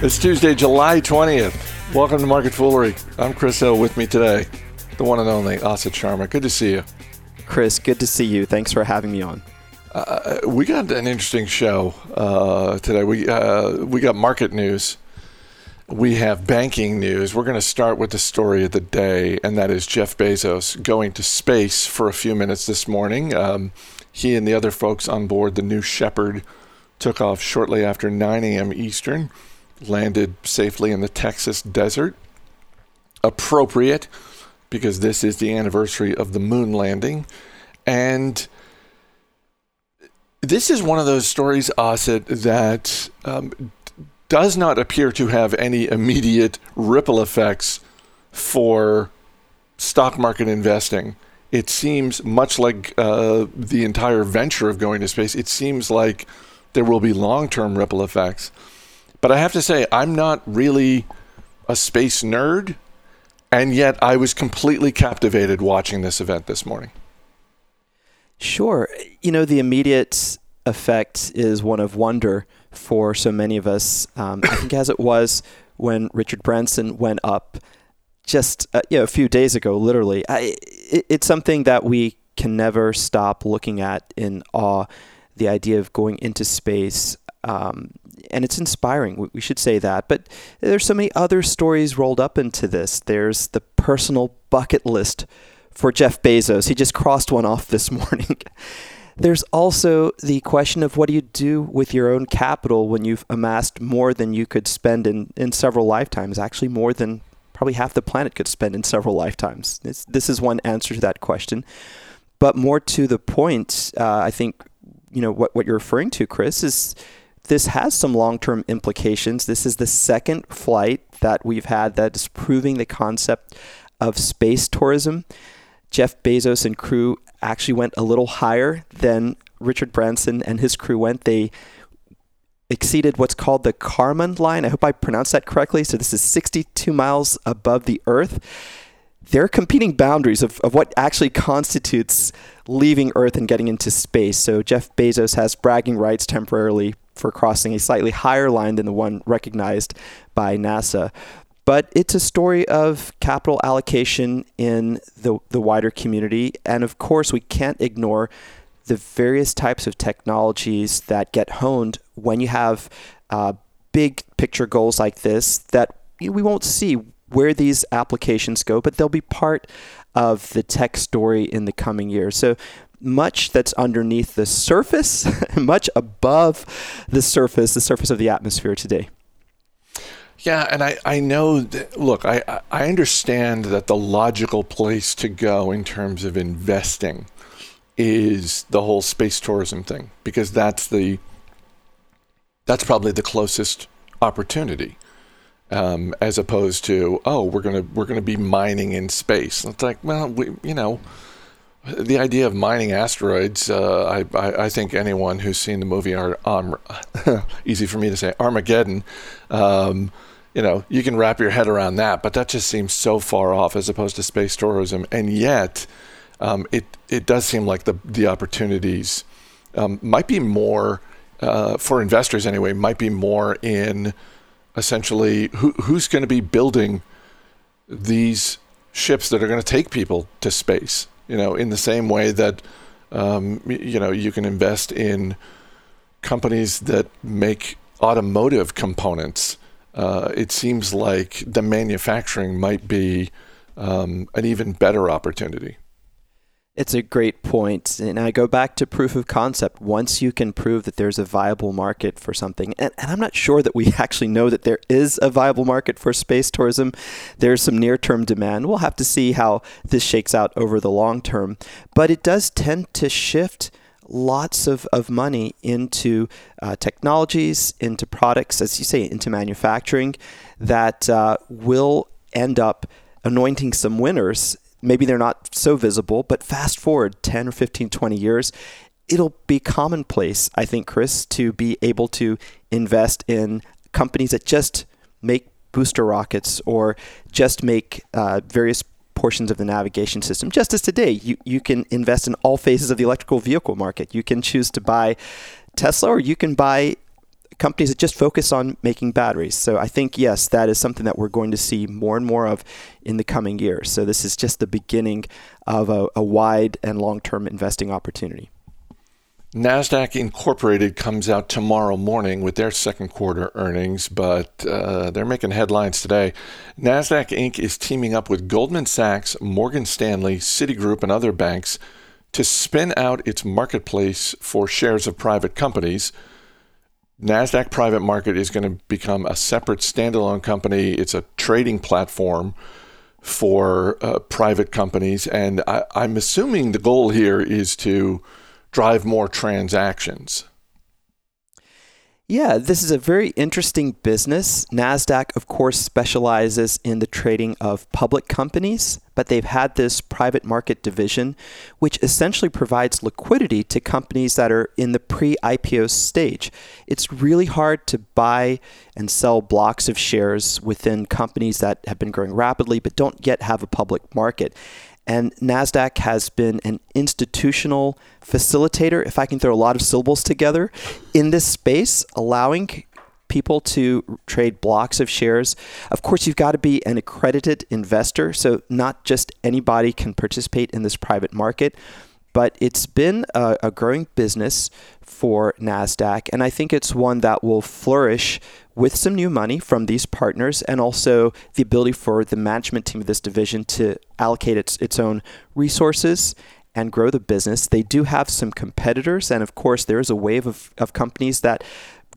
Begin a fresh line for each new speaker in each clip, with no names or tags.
It's Tuesday, July 20th. Welcome to Market Foolery. I'm Chris Hill with me today, the one and only Asit Sharma. Good to see you.
Chris, good to see you. Thanks for having me on.
Uh, we got an interesting show uh, today. We uh, we got market news. We have banking news. We're going to start with the story of the day, and that is Jeff Bezos going to space for a few minutes this morning. Um, he and the other folks on board the New Shepard took off shortly after 9 a.m. Eastern, landed safely in the Texas desert. Appropriate because this is the anniversary of the moon landing. And this is one of those stories, Asit, that um, does not appear to have any immediate ripple effects for stock market investing. It seems much like uh, the entire venture of going to space, it seems like there will be long term ripple effects. But I have to say, I'm not really a space nerd, and yet I was completely captivated watching this event this morning.
Sure. You know, the immediate effect is one of wonder for so many of us. Um, I think as it was when Richard Branson went up just uh, you know, a few days ago, literally. I, it, it's something that we can never stop looking at in awe. The idea of going into space, um, and it's inspiring. We should say that. But there's so many other stories rolled up into this. There's the personal bucket list for Jeff Bezos. He just crossed one off this morning. There's also the question of what do you do with your own capital when you've amassed more than you could spend in, in several lifetimes, actually, more than probably half the planet could spend in several lifetimes. It's, this is one answer to that question. But more to the point, uh, I think you know what, what you're referring to, Chris, is this has some long-term implications. This is the second flight that we've had that is proving the concept of space tourism. Jeff Bezos and crew actually went a little higher than Richard Branson and his crew went. They exceeded what's called the Kármán line. I hope I pronounced that correctly. So this is 62 miles above the Earth. There are competing boundaries of, of what actually constitutes leaving Earth and getting into space. So Jeff Bezos has bragging rights temporarily for crossing a slightly higher line than the one recognized by NASA. But it's a story of capital allocation in the, the wider community. And of course, we can't ignore the various types of technologies that get honed when you have uh, big picture goals like this that we won't see where these applications go, but they'll be part of the tech story in the coming years. So much that's underneath the surface, much above the surface, the surface of the atmosphere today.
Yeah, and I, I know that, look, I, I understand that the logical place to go in terms of investing is the whole space tourism thing because that's the that's probably the closest opportunity um, as opposed to oh we're gonna we're gonna be mining in space. It's like well we you know the idea of mining asteroids. Uh, I, I, I think anyone who's seen the movie Ar- um, easy for me to say Armageddon. Um, you know, you can wrap your head around that, but that just seems so far off as opposed to space tourism. And yet, um, it it does seem like the the opportunities um, might be more uh, for investors anyway. Might be more in essentially who who's going to be building these ships that are going to take people to space. You know, in the same way that um, you know you can invest in companies that make automotive components. Uh, it seems like the manufacturing might be um, an even better opportunity.
It's a great point. And I go back to proof of concept. Once you can prove that there's a viable market for something, and, and, I'm not sure that we actually know that there is a viable market for space tourism, there's some near term demand. We'll have to see how this shakes out over the long term. But it does tend to shift lots of, of money into uh, technologies, into products, as you say, into manufacturing that uh, will end up anointing some winners maybe they're not so visible, but fast forward 10 or 15, 20 years, it'll be commonplace, I think, Chris, to be able to invest in companies that just make booster rockets or just make uh, various portions of the navigation system. Just as today, you, you can invest in all phases of the electrical vehicle market. You can choose to buy Tesla or you can buy companies that just focus on making batteries. So I think, yes, that is something that we're going to see more and more of in the coming years. So this is just the beginning of a, a wide and long term investing opportunity.
NASDAQ Incorporated comes out tomorrow morning with their second quarter earnings, but uh, they're making headlines today. NASDAQ Inc. is teaming up with Goldman Sachs, Morgan Stanley, Citigroup, and other banks to spin out its marketplace for shares of private companies. NASDAQ Private Market is going to become a separate standalone company. It's a trading platform for uh, private companies. And I, I'm assuming the goal here is to drive more transactions.
Yeah, this is a very interesting business. NASDAQ, of course, specializes in the trading of public companies, but they've had this private market division, which essentially provides liquidity to companies that are in the pre IPO stage. It's really hard to buy and sell blocks of shares within companies that have been growing rapidly but don't yet have a public market. And NASDAQ has been an institutional facilitator, if I can throw a lot of syllables together, in this space, allowing people to trade blocks of shares. Of course, you've got to be an accredited investor, so not just anybody can participate in this private market. But it's been a, a growing business for NASDAQ, and I think it's one that will flourish with some new money from these partners and also the ability for the management team of this division to allocate its, its own resources and grow the business. They do have some competitors, and of course, there is a wave of, of companies that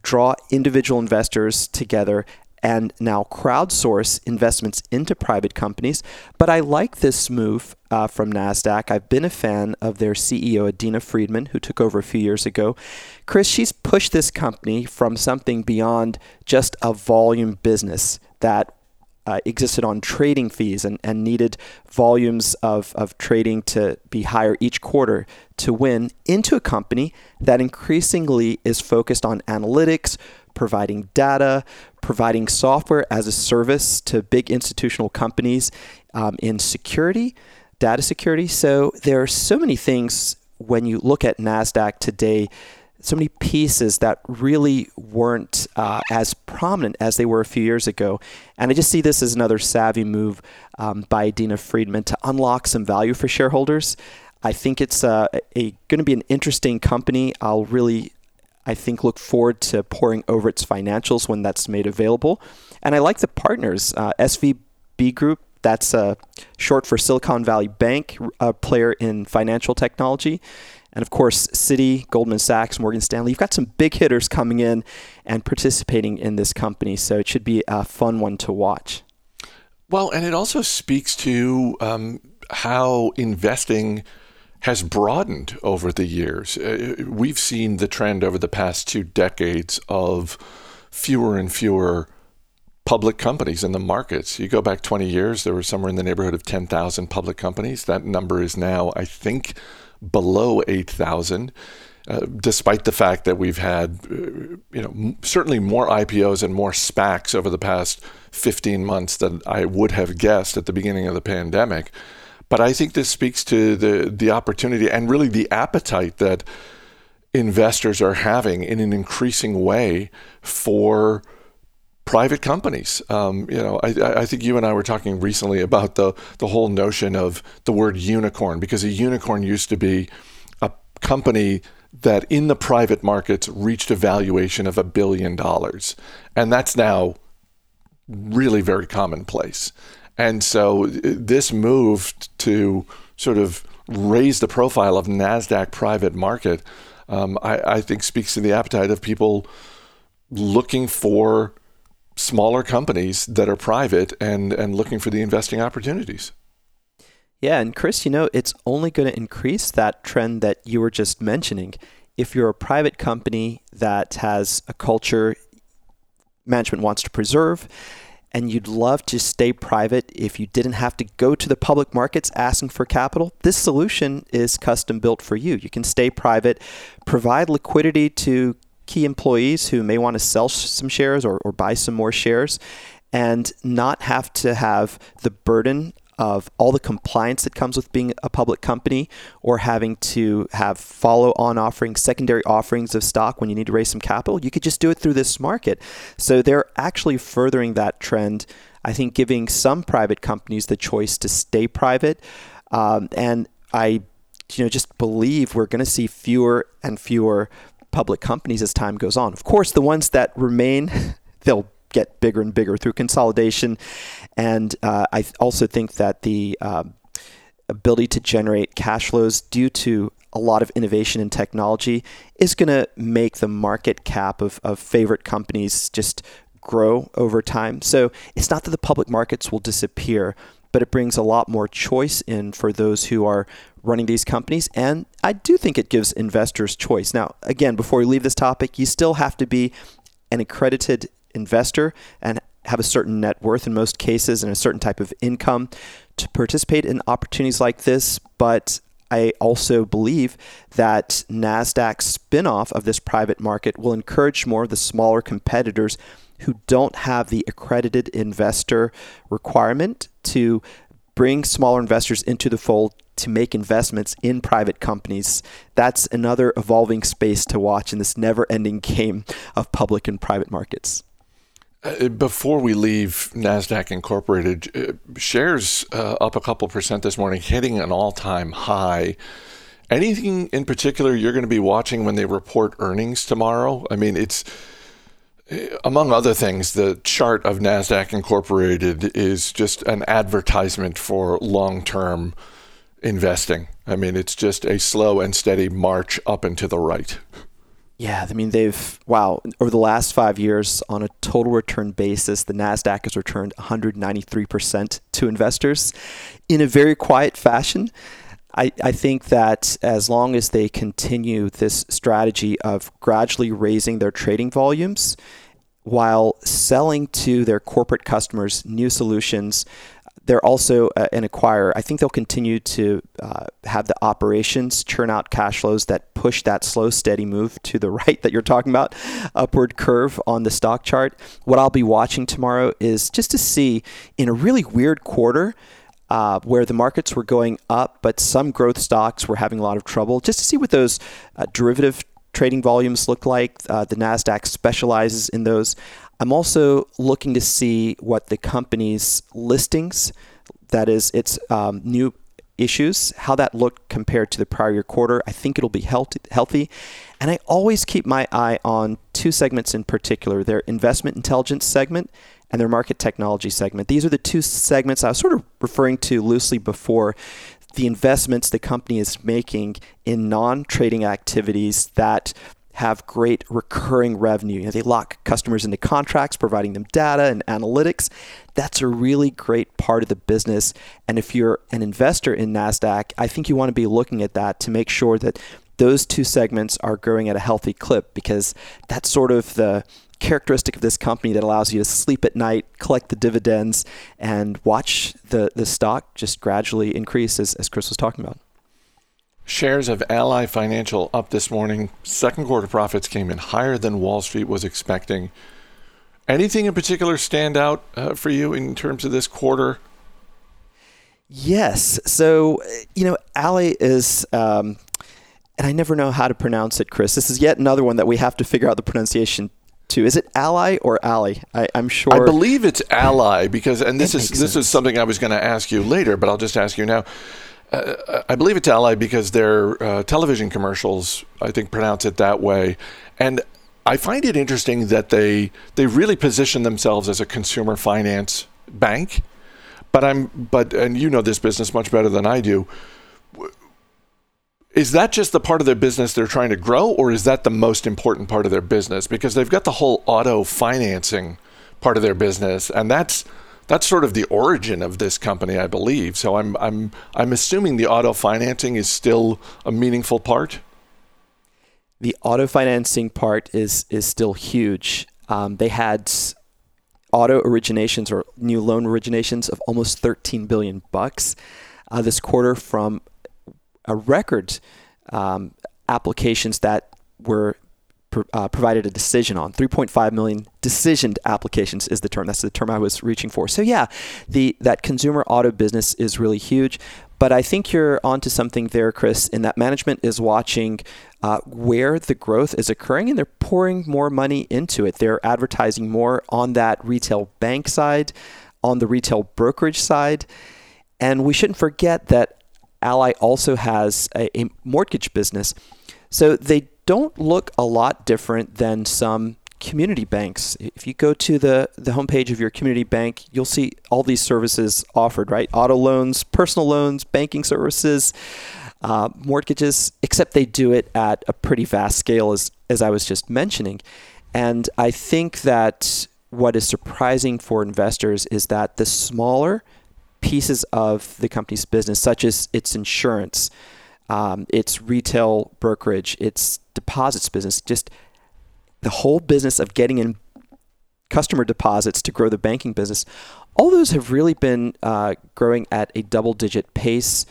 draw individual investors together and now crowdsource investments into private companies. But I like this move uh, from NASDAQ. I've been a fan of their CEO, Adena Friedman, who took over a few years ago. Chris, she's pushed this company from something beyond just a volume business that uh, existed on trading fees and, and needed volumes of, of trading to be higher each quarter to win into a company that increasingly is focused on analytics, providing data, providing software as a service to big institutional companies um, in security, data security. So there are so many things when you look at NASDAQ today so many pieces that really weren't uh, as prominent as they were a few years ago. And I just see this as another savvy move um, by Dina Friedman to unlock some value for shareholders. I think it's uh, going to be an interesting company. I'll really, I think, look forward to poring over its financials when that's made available. And I like the partners, uh, SVB Group. That's uh, short for Silicon Valley Bank, a player in financial technology. And of course, Citi, Goldman Sachs, Morgan Stanley. You've got some big hitters coming in and participating in this company. So it should be a fun one to watch.
Well, and it also speaks to um, how investing has broadened over the years. Uh, we've seen the trend over the past two decades of fewer and fewer public companies in the markets. You go back 20 years, there were somewhere in the neighborhood of 10,000 public companies. That number is now, I think, below 8,000. Uh, despite the fact that we've had, uh, you know, m- certainly more IPOs and more SPACs over the past 15 months than I would have guessed at the beginning of the pandemic. But I think this speaks to the the opportunity and really the appetite that investors are having in an increasing way for private companies. Um, you know, I, I, think you and I were talking recently about the the whole notion of the word unicorn because a unicorn used to be a company that in the private markets reached a valuation of a billion dollars, and that's now really very commonplace. And so this move to sort of raise the profile of Nasdaq private market, um, I, I think speaks to the appetite of people looking for smaller companies that are private and, and looking for the investing opportunities.
Yeah, and Chris, you know, it's only going to increase that trend that you were just mentioning. If you're a private company that has a culture management wants to preserve, and you'd love to stay private if you didn't have to go to the public markets asking for capital, this solution is custom built for you. You can stay private, provide liquidity to key employees who may want to sell some shares or, or buy some more shares and not have to have the burden of all the compliance that comes with being a public company or having to have follow on offerings, secondary offerings of stock when you need to raise some capital. You could just do it through this market. So they're actually furthering that trend. I think giving some private companies the choice to stay private. Um, and I you know just believe we're going to see fewer and fewer public companies as time goes on. Of course, the ones that remain, they'll get bigger and bigger through consolidation. And uh, I also think that the uh, ability to generate cash flows due to a lot of innovation and technology is going to make the market cap of, of favorite companies just grow over time. So it's not that the public markets will disappear, but it brings a lot more choice in for those who are running these companies. And I do think it gives investors choice. Now, again, before we leave this topic, you still have to be an accredited investor and have a certain net worth in most cases and a certain type of income to participate in opportunities like this. But I also believe that NASDAQ's spinoff of this private market will encourage more of the smaller competitors who don't have the accredited investor requirement to bring smaller investors into the fold to make investments in private companies. That's another evolving space to watch in this never ending game of public and private markets.
Uh, before we leave NASDAQ Incorporated, uh, shares uh, up a couple percent this morning, hitting an all time high. Anything in particular you're going to be watching when they report earnings tomorrow? I mean, it's among other things, the chart of NASDAQ Incorporated is just an advertisement for long term investing. I mean, it's just a slow and steady march up and to the right.
Yeah, I mean, they've, wow, over the last five years, on a total return basis, the NASDAQ has returned 193% to investors in a very quiet fashion. I, I think that as long as they continue this strategy of gradually raising their trading volumes while selling to their corporate customers new solutions, they're also uh, an acquirer. I think they'll continue to uh, have the operations churn out cash flows that push that slow, steady move to the right that you're talking about, upward curve on the stock chart. What I'll be watching tomorrow is just to see in a really weird quarter uh, where the markets were going up, but some growth stocks were having a lot of trouble. Just to see what those uh, derivative trading volumes look like. Uh, the NASDAQ specializes in those. I'm also looking to see what the company's listings, that is, its um, new issues, how that looked compared to the prior year quarter. I think it'll be healthy. And I always keep my eye on two segments in particular their investment intelligence segment and their market technology segment. These are the two segments I was sort of referring to loosely before. The investments the company is making in non trading activities that have great recurring revenue. You know, they lock customers into contracts, providing them data and analytics. That's a really great part of the business. And if you're an investor in NASDAQ, I think you want to be looking at that to make sure that those two segments are growing at a healthy clip because that's sort of the characteristic of this company that allows you to sleep at night, collect the dividends, and watch the, the stock just gradually increase, as, as Chris was talking about.
Shares of Ally Financial up this morning. Second quarter profits came in higher than Wall Street was expecting. Anything in particular stand out uh, for you in terms of this quarter?
Yes. So, you know, Ally is, um, and I never know how to pronounce it, Chris. This is yet another one that we have to figure out the pronunciation to. Is it ally or ally? I, am sure.
I believe it's ally because, and this is this sense. is something I was going to ask you later, but I'll just ask you now. I believe it's ally because their uh, television commercials, I think, pronounce it that way, and I find it interesting that they they really position themselves as a consumer finance bank. But I'm but and you know this business much better than I do is that just the part of their business they're trying to grow, or is that the most important part of their business? Because they've got the whole auto financing part of their business, and that's that's sort of the origin of this company, I believe. So I'm I'm I'm assuming the auto financing is still a meaningful part.
The auto financing part is is still huge. Um, they had auto originations or new loan originations of almost 13 billion bucks uh, this quarter from a record um, applications that were uh, provided a decision on. 3.5 million decisioned applications is the term. That's the term I was reaching for. So yeah, the that consumer auto business is really huge. But I think you're onto something there, Chris, in that management is watching uh, where the growth is occurring and they're pouring more money into it. They're advertising more on that retail bank side, on the retail brokerage side. And we shouldn't forget that Ally also has a, a mortgage business. So they don't look a lot different than some community banks. If you go to the, the homepage of your community bank, you'll see all these services offered, right? Auto loans, personal loans, banking services, uh, mortgages, except they do it at a pretty vast scale, as, as I was just mentioning. And I think that what is surprising for investors is that the smaller pieces of the company's business, such as its insurance, um, its retail brokerage, its deposits business, just the whole business of getting in customer deposits to grow the banking business, all those have really been uh, growing at a double digit pace.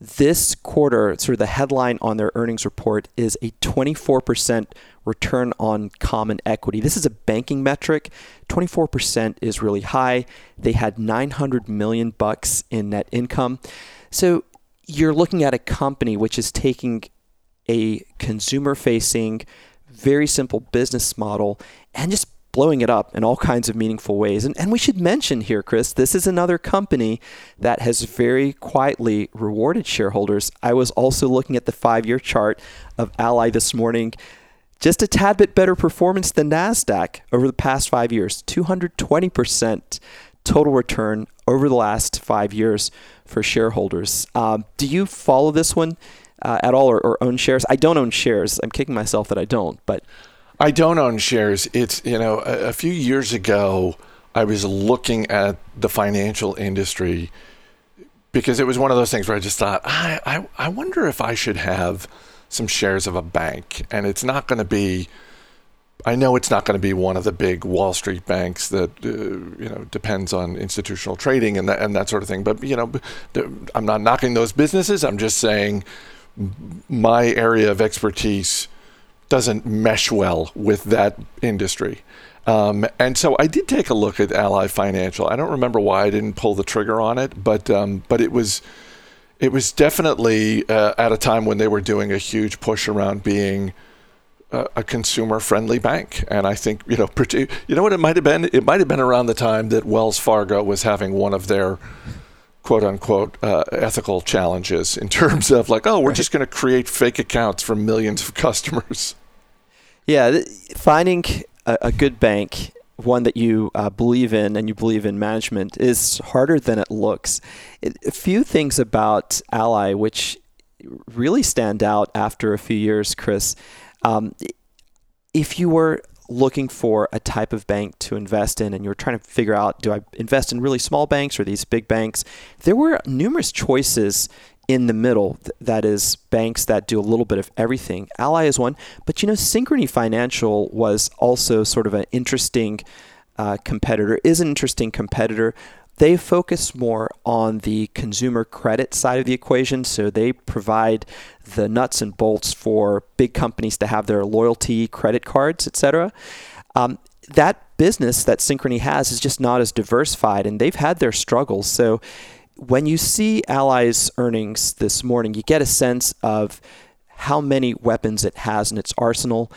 This quarter, sort of the headline on their earnings report is a 24% return on common equity. This is a banking metric. 24% is really high. They had 900 million bucks in net income. So you're looking at a company which is taking a consumer facing very simple business model and just blowing it up in all kinds of meaningful ways. And, and we should mention here, Chris, this is another company that has very quietly rewarded shareholders. I was also looking at the five year chart of Ally this morning. Just a tad bit better performance than NASDAQ over the past five years 220% total return over the last five years for shareholders. Um, do you follow this one? uh, at all or, or own shares? I don't own shares. I'm kicking myself that I don't, but
I don't own shares. It's you know a, a few years ago I was looking at the financial industry because it was one of those things where I just thought I I, I wonder if I should have some shares of a bank, and it's not going to be. I know it's not going to be one of the big Wall Street banks that uh, you know depends on institutional trading and that and that sort of thing. But you know, I'm not knocking those businesses. I'm just saying my area of expertise doesn't mesh well with that industry. Um, and so I did take a look at Ally Financial. I don't remember why I didn't pull the trigger on it, but um, but it was it was definitely uh, at a time when they were doing a huge push around being a, a consumer friendly bank. And I think you know pretty, you know what it might have been. It might have been around the time that Wells Fargo was having one of their quote unquote uh, ethical challenges in terms of like, oh, we're right. just going to create fake accounts for millions of customers.
Yeah, th- finding a, a, good bank, one that you uh, believe in and you believe in management, is harder than it looks. It, a few things about Ally which really stand out after a few years, Chris. Um, if you were looking for a type of bank to invest in and you're trying to figure out do I invest in really small banks or these big banks, there were numerous choices in the middle that is banks that do a little bit of everything. Ally is one, but you know Synchrony Financial was also sort of an interesting uh, competitor, is an interesting competitor they focus more on the consumer credit side of the equation. So they provide the nuts and bolts for big companies to have their loyalty credit cards, etc. Um, that business that Synchrony has is just not as diversified, and they've had their struggles. So when you see Ally's earnings this morning, you get a sense of how many weapons it has in its arsenal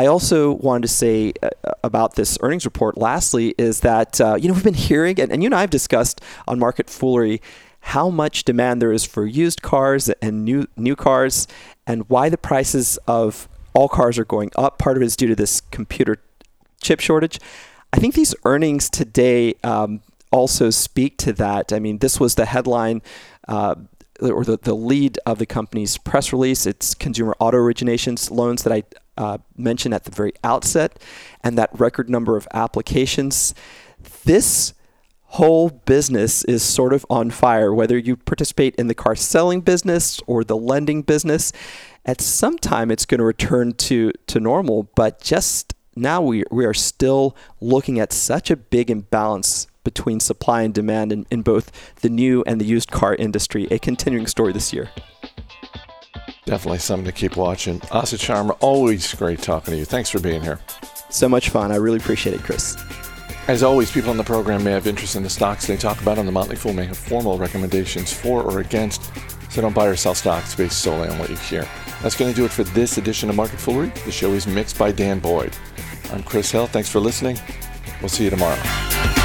I also wanted to say uh, about this earnings report, lastly, is that, uh, you know, we've been hearing, and, and you and I have discussed on Market Foolery how much demand there is for used cars and new, new cars and why the prices of all cars are going up. Part of it is due to this computer chip shortage. I think these earnings today um, also speak to that. I mean, this was the headline. Uh, or the, the lead of the company's press release. It's consumer auto originations loans that I uh, mentioned at the very outset, and that record number of applications. This whole business is sort of on fire, whether you participate in the car selling business or the lending business. At some time, it's going to return to, to normal, but just now we, we are still looking at such a big imbalance between supply and demand in, in both the new and the used car industry, a continuing story this year.
Definitely something to keep watching. Asit Sharma, always great talking to you. Thanks for being here.
So much fun. I really appreciate it, Chris.
As always, people on the program may have interest in the stocks they talk about, and the Motley Fool may have formal recommendations for or against. So don't buy or sell stocks based solely on what you hear. That's going to do it for this edition of Market Foolery. The show is mixed by Dan Boyd. I'm Chris Hill. Thanks for listening. We'll see you tomorrow.